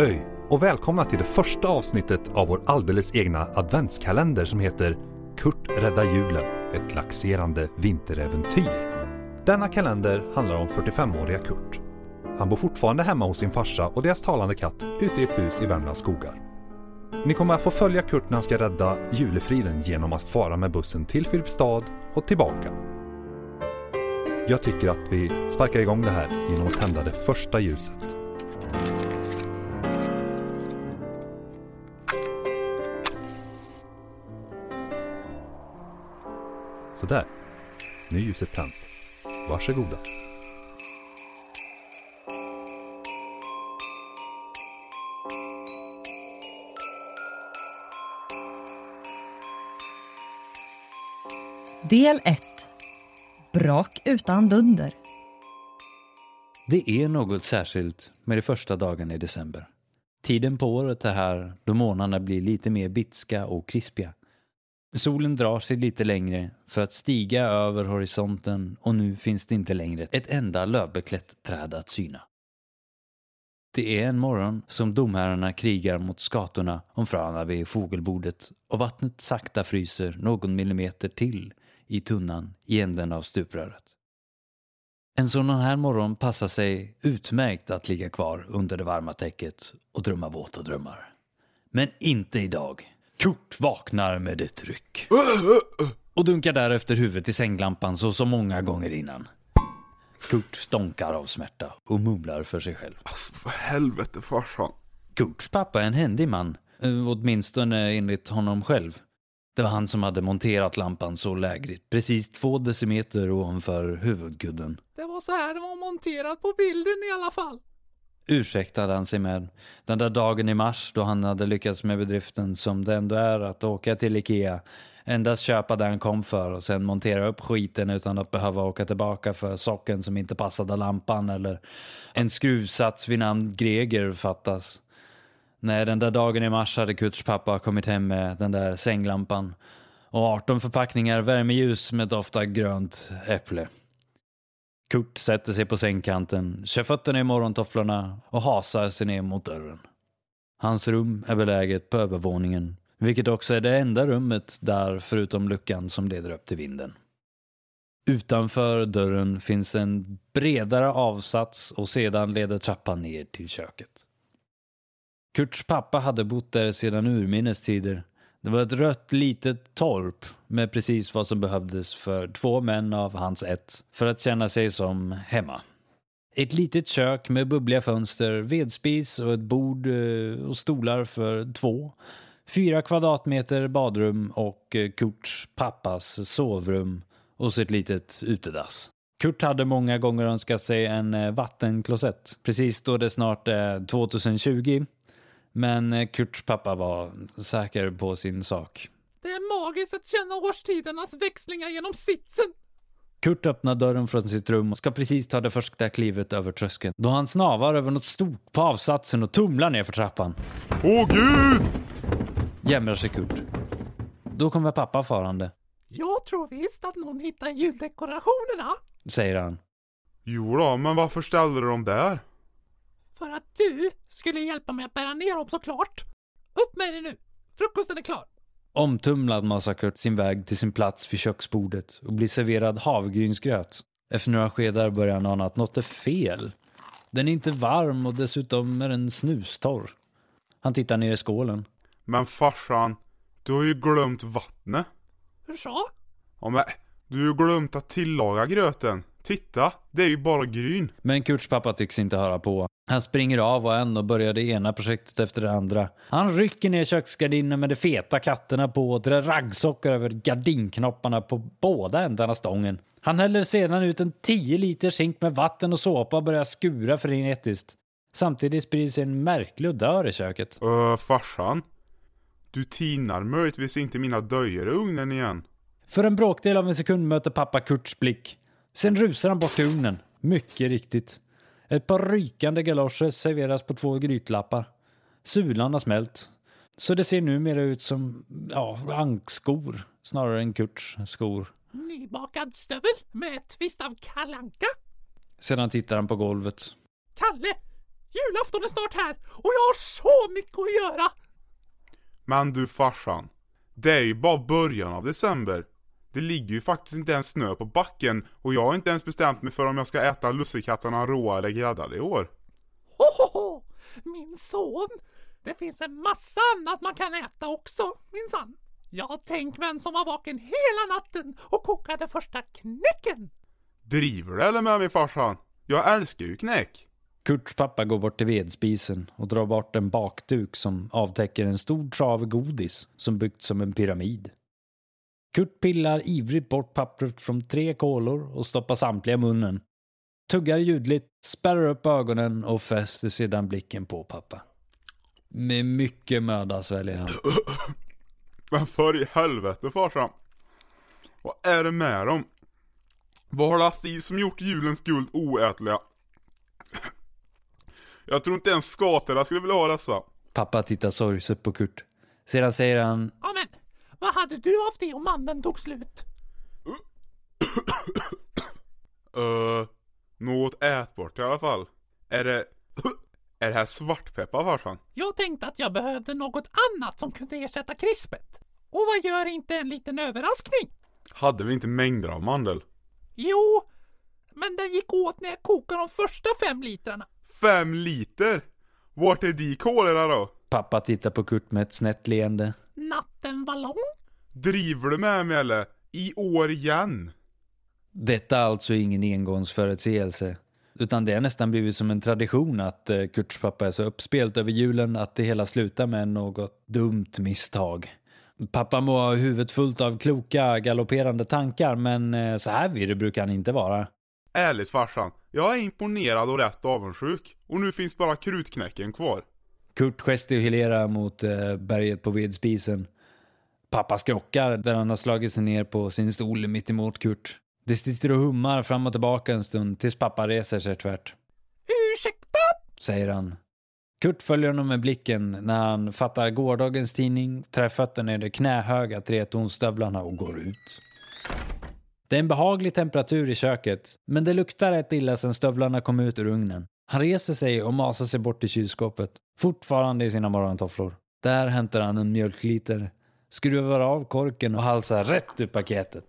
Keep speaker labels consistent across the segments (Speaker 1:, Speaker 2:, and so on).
Speaker 1: Öj och välkomna till det första avsnittet av vår alldeles egna adventskalender som heter Kurt räddar julen, ett laxerande vinteräventyr. Denna kalender handlar om 45-åriga Kurt. Han bor fortfarande hemma hos sin farsa och deras talande katt ute i ett hus i Värmlands skogar. Ni kommer att få följa Kurt när han ska rädda julefriden genom att fara med bussen till Filipstad och tillbaka. Jag tycker att vi sparkar igång det här genom att tända det första ljuset. Nu är ljuset tänt. Varsågoda.
Speaker 2: Del 1 Brak utan dunder
Speaker 3: Det är något särskilt med de första dagarna i december. Tiden på året är här då morgnarna blir lite mer bitska och krispiga. Solen drar sig lite längre för att stiga över horisonten och nu finns det inte längre ett enda lövbeklätt träd att syna. Det är en morgon som domherrarna krigar mot skatorna om fröna vid fågelbordet och vattnet sakta fryser någon millimeter till i tunnan i änden av stupröret. En sådan här morgon passar sig utmärkt att ligga kvar under det varma täcket och drömma våta drömmar. Men inte idag. Kurt vaknar med ett ryck. Och dunkar därefter huvudet i sänglampan så som många gånger innan. Kurt stånkar av smärta och mumlar för sig själv.
Speaker 4: Alltså för helvete farsan.
Speaker 3: Kurts pappa är en händig man, eh, åtminstone enligt honom själv. Det var han som hade monterat lampan så lägligt, precis två decimeter ovanför huvudkudden.
Speaker 5: Det var så här det var monterat på bilden i alla fall.
Speaker 3: Ursäktade han sig med. Den där dagen i mars då han hade lyckats med bedriften som det ändå är att åka till Ikea, endast köpa det han kom för och sen montera upp skiten utan att behöva åka tillbaka för socken som inte passade lampan eller en skruvsats vid namn Greger fattas. Nej, den där dagen i mars hade Kurts pappa kommit hem med den där sänglampan och 18 förpackningar värmeljus med doft av grönt äpple. Kurt sätter sig på sängkanten, kör fötterna i morgontofflorna och hasar sig ner mot dörren. Hans rum är beläget på övervåningen, vilket också är det enda rummet där förutom luckan som leder upp till vinden. Utanför dörren finns en bredare avsats och sedan leder trappan ner till köket. Kurts pappa hade bott där sedan urminnes tider. Det var ett rött litet torp med precis vad som behövdes för två män av hans ett för att känna sig som hemma. Ett litet kök med bubbliga fönster, vedspis och ett bord eh, och stolar för två. Fyra kvadratmeter badrum och eh, Kurts pappas sovrum och så ett litet utedass. Kurt hade många gånger önskat sig en eh, vattenklosett, precis då det snart är 2020 men eh, Kurts pappa var säker på sin sak.
Speaker 5: Det är magiskt att känna årstidernas växlingar genom sitsen.
Speaker 3: Kurt öppnar dörren från sitt rum och ska precis ta det första klivet över tröskeln då han snavar över något stort på avsatsen och tumlar ner för trappan.
Speaker 4: Åh gud!
Speaker 3: Jämrar sig Kurt. Då kommer pappa farande,
Speaker 5: Jag tror visst att någon hittar juldekorationerna.
Speaker 3: säger han.
Speaker 4: Jo då, men varför ställde du dem där?
Speaker 5: För att du skulle hjälpa mig att bära ner dem såklart. Upp med dig nu. Frukosten är klar.
Speaker 3: Omtumlad masar Kurt sin väg till sin plats vid köksbordet och blir serverad havregrynsgröt. Efter några skedar börjar han ana att något är fel. Den är inte varm och dessutom är den snustorr. Han tittar ner i skålen.
Speaker 4: Men farsan, du har ju glömt vattnet.
Speaker 5: Hur så?
Speaker 4: Ja men, du har ju glömt att tillaga gröten. Titta, det är ju bara gryn.
Speaker 3: Men Kurts pappa tycks inte höra på. Han springer av och en och börjar det ena projektet efter det andra. Han rycker ner köksgardinen med de feta katterna på och drar raggsockor över gardinknopparna på båda ändarna stången. Han häller sedan ut en 10 liter zink med vatten och såpa och börjar skura frenetiskt. Samtidigt sprider sig en märklig odör i köket.
Speaker 4: Öh, farsan. Du tinar möjligtvis inte mina döjer i ugnen igen.
Speaker 3: För en bråkdel av en sekund möter pappa Kurts blick. Sen rusar han bort till ugnen. Mycket riktigt. Ett par rykande galoscher serveras på två grytlappar. Sulan har smält. Så det ser numera ut som, ja, ankskor snarare än Kurts skor.
Speaker 5: Nybakad stövel med ett twist av kalanka.
Speaker 3: Sedan tittar han på golvet.
Speaker 5: Kalle, Julafton är snart här och jag har så mycket att göra.
Speaker 4: Men du farsan. Det är ju bara början av december. Det ligger ju faktiskt inte ens snö på backen och jag har inte ens bestämt mig för om jag ska äta lussekatterna råa eller gräddade i år.
Speaker 5: Hohoho! Min son! Det finns en massa annat man kan äta också, minsann. Jag tänk vem som var vaken hela natten och kokade första knäcken.
Speaker 4: Driver du eller med mig farsan? Jag älskar ju knäck.
Speaker 3: Kurts pappa går bort till vedspisen och drar bort en bakduk som avtäcker en stor trave godis som byggts som en pyramid. Kurt pillar ivrigt bort pappret från tre kolor och stoppar samtliga i munnen. Tuggar ljudligt, spärrar upp ögonen och fäster sedan blicken på pappa. Med mycket möda sväljer han.
Speaker 4: Men för i helvete farsan. Vad är det med dem? Vad har du haft i som gjort julens guld oätliga? Jag tror inte ens skatorna skulle vilja ha dessa.
Speaker 3: Pappa tittar sorgset på Kurt. Sedan säger han
Speaker 5: Ja men, vad hade du haft det om mandeln tog slut?
Speaker 4: Uh, något ätbart i alla fall. Är det... Är det här svartpeppar farsan?
Speaker 5: Jag tänkte att jag behövde något annat som kunde ersätta krispet. Och vad gör inte en liten överraskning?
Speaker 4: Hade vi inte mängder av mandel?
Speaker 5: Jo, men den gick åt när jag kokade de första fem litrarna.
Speaker 4: Fem liter? Vart är de kolorna då?
Speaker 3: Pappa tittar på Kurt med ett snett leende.
Speaker 5: Natten var lång.
Speaker 4: Driver du med mig eller? I år igen?
Speaker 3: Detta är alltså ingen engångsföreteelse. Utan det har nästan blivit som en tradition att eh, Kurts pappa är så uppspelt över julen att det hela slutar med något dumt misstag. Pappa må ha huvudet fullt av kloka, galopperande tankar men eh, så här virrig brukar han inte vara.
Speaker 4: Ärligt farsan, jag är imponerad och rätt avundsjuk. Och nu finns bara krutknäcken kvar.
Speaker 3: Kurt gestikulerar mot eh, berget på vedspisen. Pappa skrockar där han har slagit sig ner på sin stol mitt emot Kurt. Det sitter och hummar fram och tillbaka en stund tills pappa reser sig tvärt.
Speaker 5: Ursäkta?
Speaker 3: säger han. Kurt följer honom med blicken när han fattar gårdagens tidning, trär fötterna i de knähöga tretonsstövlarna och går ut. Det är en behaglig temperatur i köket, men det luktar rätt illa sedan stövlarna kom ut ur ugnen. Han reser sig och masar sig bort till kylskåpet, fortfarande i sina morgontofflor. Där hämtar han en mjölkliter, skruvar av korken och halsar rätt ur paketet.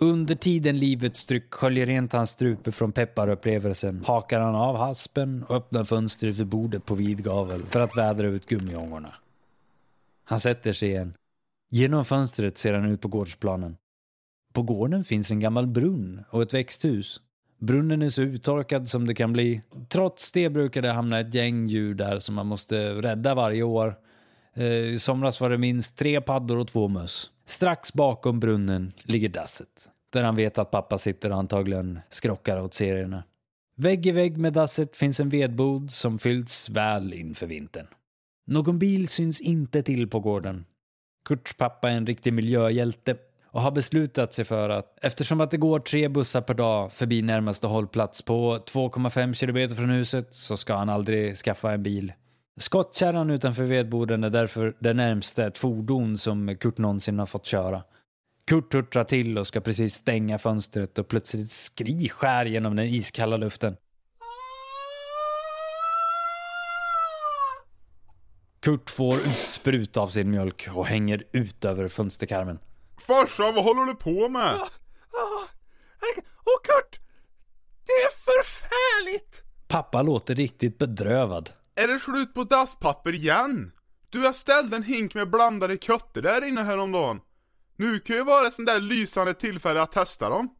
Speaker 3: Under tiden livets tryck sköljer rent hans strupe från pepparupplevelsen hakar han av haspen och öppnar fönstret vid bordet på vid gavel för att vädra ut gummiångorna. Han sätter sig igen. Genom fönstret ser han ut på gårdsplanen. På gården finns en gammal brunn och ett växthus. Brunnen är så uttorkad som det kan bli. Trots det brukar det hamna ett gäng djur där som man måste rädda varje år. Eh, I somras var det minst tre paddor och två möss. Strax bakom brunnen ligger dasset. Där han vet att pappa sitter och antagligen skrockar åt serierna. Vägg i vägg med dasset finns en vedbod som fyllts väl inför vintern. Någon bil syns inte till på gården. Kurts pappa är en riktig miljöhjälte och har beslutat sig för att eftersom att det går tre bussar per dag förbi närmaste hållplats på 2,5 kilometer från huset så ska han aldrig skaffa en bil. Skottkärran utanför vedboden är därför det närmsta ett fordon som Kurt någonsin har fått köra. Kurt hurtrar till och ska precis stänga fönstret och plötsligt skri skär genom den iskalla luften. Kurt får utsprut av sin mjölk och hänger ut över fönsterkarmen.
Speaker 4: Farsan, vad håller du på med?
Speaker 5: Ah, Och Kurt! Det är förfärligt!
Speaker 3: Pappa låter riktigt bedrövad.
Speaker 4: Är det slut på dasspapper igen? Du, jag ställde en hink med blandade kötter där inne häromdagen. Nu kan ju vara ett sånt där lysande tillfälle att testa dem.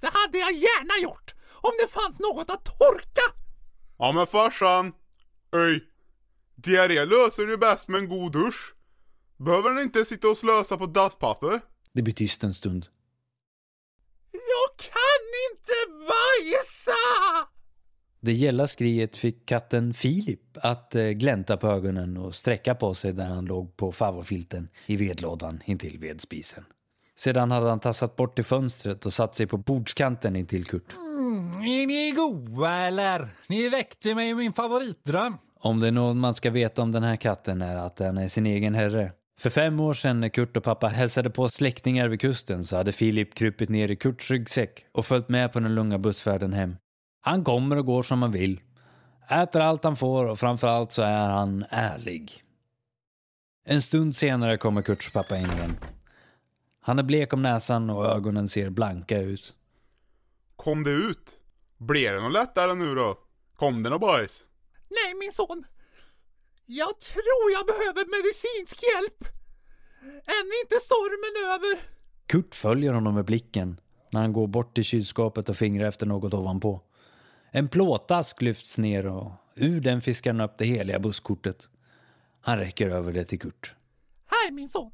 Speaker 5: Det hade jag gärna gjort! Om det fanns något att torka!
Speaker 4: Ja men farsan. Öj. Diarré löser du bäst med en god dusch. Behöver den inte sitta och slösa på dasspapper.
Speaker 3: Det blir tyst en stund.
Speaker 5: Jag kan inte bajsa!
Speaker 3: Det gälla skriet fick katten Filip att eh, glänta på ögonen och sträcka på sig där han låg på favofilten i vedlådan intill vedspisen. Sedan hade han tassat bort till fönstret och satt sig på bordskanten intill Kurt.
Speaker 6: Är ni goa eller? Ni väckte mig i min favoritdröm.
Speaker 3: Om det är något man ska veta om den här katten är att den är sin egen herre. För fem år sedan när Kurt och pappa hälsade på släktingar vid kusten så hade Filip krupit ner i Kurts ryggsäck och följt med på den långa bussfärden hem. Han kommer och går som han vill. Äter allt han får och framförallt så är han ärlig. En stund senare kommer Kurts pappa in igen. Han är blek om näsan och ögonen ser blanka ut.
Speaker 4: Kom det ut? Blir det något lättare nu då? Kom det något bajs?
Speaker 5: Nej, min son. Jag tror jag behöver medicinsk hjälp. Än inte stormen över.
Speaker 3: Kurt följer honom med blicken när han går bort till kylskåpet och fingrar efter något ovanpå. En plåtask lyfts ner och ur den fiskar han upp det heliga busskortet. Han räcker över det till Kurt.
Speaker 5: Här, min son.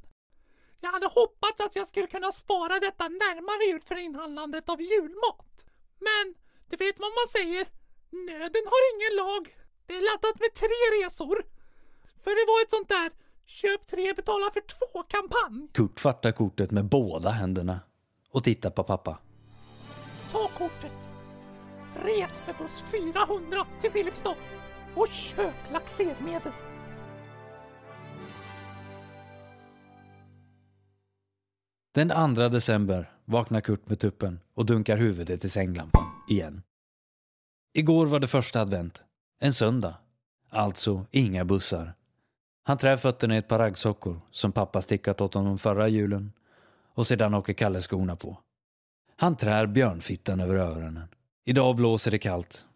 Speaker 5: Jag hade hoppats att jag skulle kunna spara detta närmare jul för inhandlandet av julmat. Men, du vet vad man säger. Nöden har ingen lag. Det är laddat med tre resor. För det var ett sånt där köp tre, betala för två kampanj.
Speaker 3: Kurt fattar kortet med båda händerna och tittar på pappa.
Speaker 5: Ta kortet. Res med buss 400 till Filipstad och köp laxermedel.
Speaker 3: Den 2 december vaknar Kurt med tuppen och dunkar huvudet i sänglampan igen. Igår var det första advent. En söndag. Alltså inga bussar. Han trär fötterna i ett par raggsockor som pappa stickat åt honom förra julen och sedan åker Kalle skorna på. Han trär björnfittan över öronen. Idag blåser det kallt.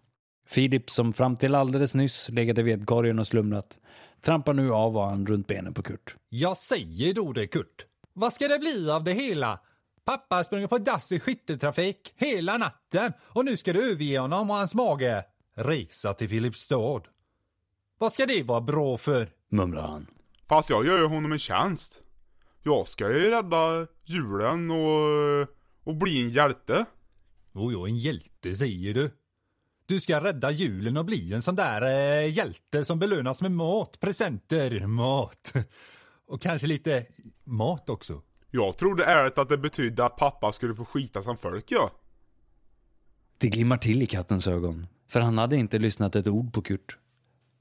Speaker 3: Filip, som fram till alldeles nyss legat i vedkorgen och slumrat, trampar nu av och an runt benen på Kurt.
Speaker 6: Jag säger då det, Kurt. Vad ska det bli av det hela? Pappa har sprungit på dass i skytteltrafik hela natten och nu ska du överge honom och hans mage. Resa till Filipstad. Vad ska det vara bra för?
Speaker 3: Mumlar han.
Speaker 4: Fast jag gör ju honom en tjänst. Jag ska ju rädda julen och, och bli en hjälte.
Speaker 6: Jo, jo, en hjälte säger du. Du ska rädda julen och bli en sån där eh, hjälte som belönas med mat, presenter, mat. Och kanske lite mat också.
Speaker 4: Jag trodde ärligt att det betydde att pappa skulle få skita som folk ja.
Speaker 3: Det glimmar till i kattens ögon, för han hade inte lyssnat ett ord på Kurt.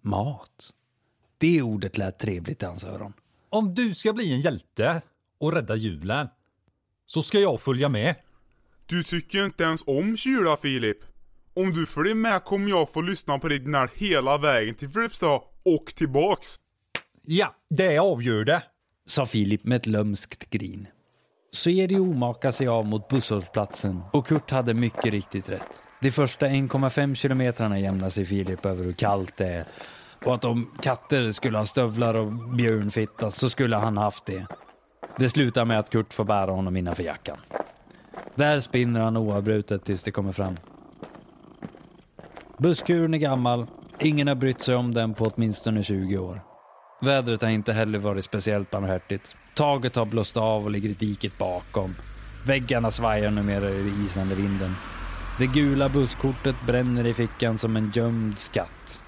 Speaker 3: Mat. Det ordet lät trevligt i hans öron.
Speaker 6: Om du ska bli en hjälte och rädda julen så ska jag följa med.
Speaker 4: Du tycker inte ens om kyla Filip. Om du följer med kommer jag få lyssna på ditt gnäll hela vägen till Filipstad och tillbaks.
Speaker 6: Ja, det avgör det.
Speaker 3: Sa Filip med ett lömskt grin. Så Edio makade sig av mot busshållplatsen och Kurt hade mycket riktigt rätt. De första 1,5 kilometrarna jämnar sig Filip över hur kallt det är och att om katter skulle ha stövlar och björnfitta så skulle han haft det. Det slutar med att Kurt får bära honom innanför jackan. Där spinner han oavbrutet tills det kommer fram. Busskuren är gammal. Ingen har brytt sig om den på åtminstone 20 år. Vädret har inte heller varit speciellt barmhärtigt. Taget har blåst av och ligger i diket bakom. Väggarna svajar numera i den isande vinden. Det gula busskortet bränner i fickan som en gömd skatt.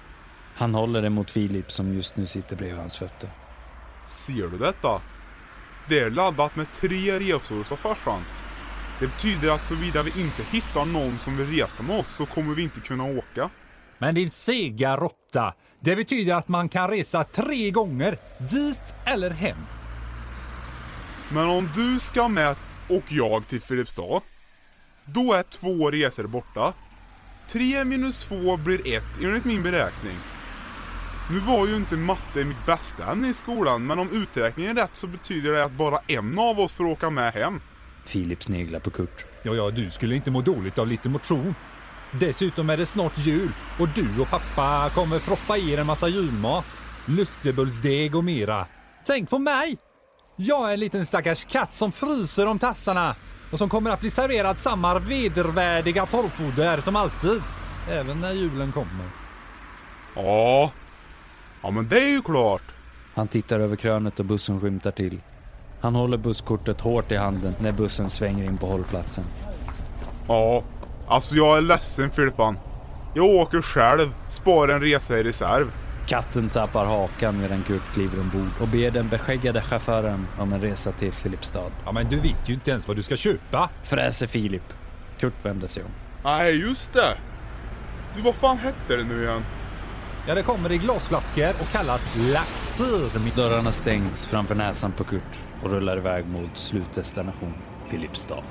Speaker 3: Han håller det mot Filip som just nu sitter bredvid hans fötter.
Speaker 4: Ser du detta? Det är laddat med tre resor, sa farsan. Det betyder att såvida vi inte hittar någon som vill resa med oss så kommer vi inte kunna åka.
Speaker 6: Men din sega råtta, det betyder att man kan resa tre gånger, dit eller hem.
Speaker 4: Men om du ska med och jag till Filipstad, då är två resor borta. Tre minus två blir ett enligt min beräkning. Nu var ju inte matte mitt bästa ämne i skolan, men om uträkningen är rätt så betyder det att bara en av oss får åka med hem.
Speaker 3: Filip sneglar på Kurt.
Speaker 6: Ja, ja, du skulle inte må dåligt av lite motion. Dessutom är det snart jul och du och pappa kommer proppa i er en massa julmat. Lussebullsdeg och mera. Tänk på mig! Jag är en liten stackars katt som fryser om tassarna och som kommer att bli serverad samma vedervärdiga torrfoder som alltid. Även när julen kommer.
Speaker 4: Ja, ja men det är ju klart.
Speaker 3: Han tittar över krönet och bussen skymtar till. Han håller busskortet hårt i handen när bussen svänger in på hållplatsen.
Speaker 4: Ja, alltså jag är ledsen Filippan. Jag åker själv, sparar en resa i reserv.
Speaker 3: Katten tappar hakan medan Kurt kliver ombord och ber den beskäggade chauffören om en resa till Filipstad.
Speaker 6: Ja, men du vet ju inte ens vad du ska köpa.
Speaker 3: Fräser Filip. Kurt vänder sig om.
Speaker 4: Nej, just det. Du, vad fan hette det nu igen?
Speaker 6: Ja, det kommer i glasflaskor och kallas laxir.
Speaker 3: Dörrarna stängs framför näsan på Kurt och rullar iväg mot slutdestination Filipstad.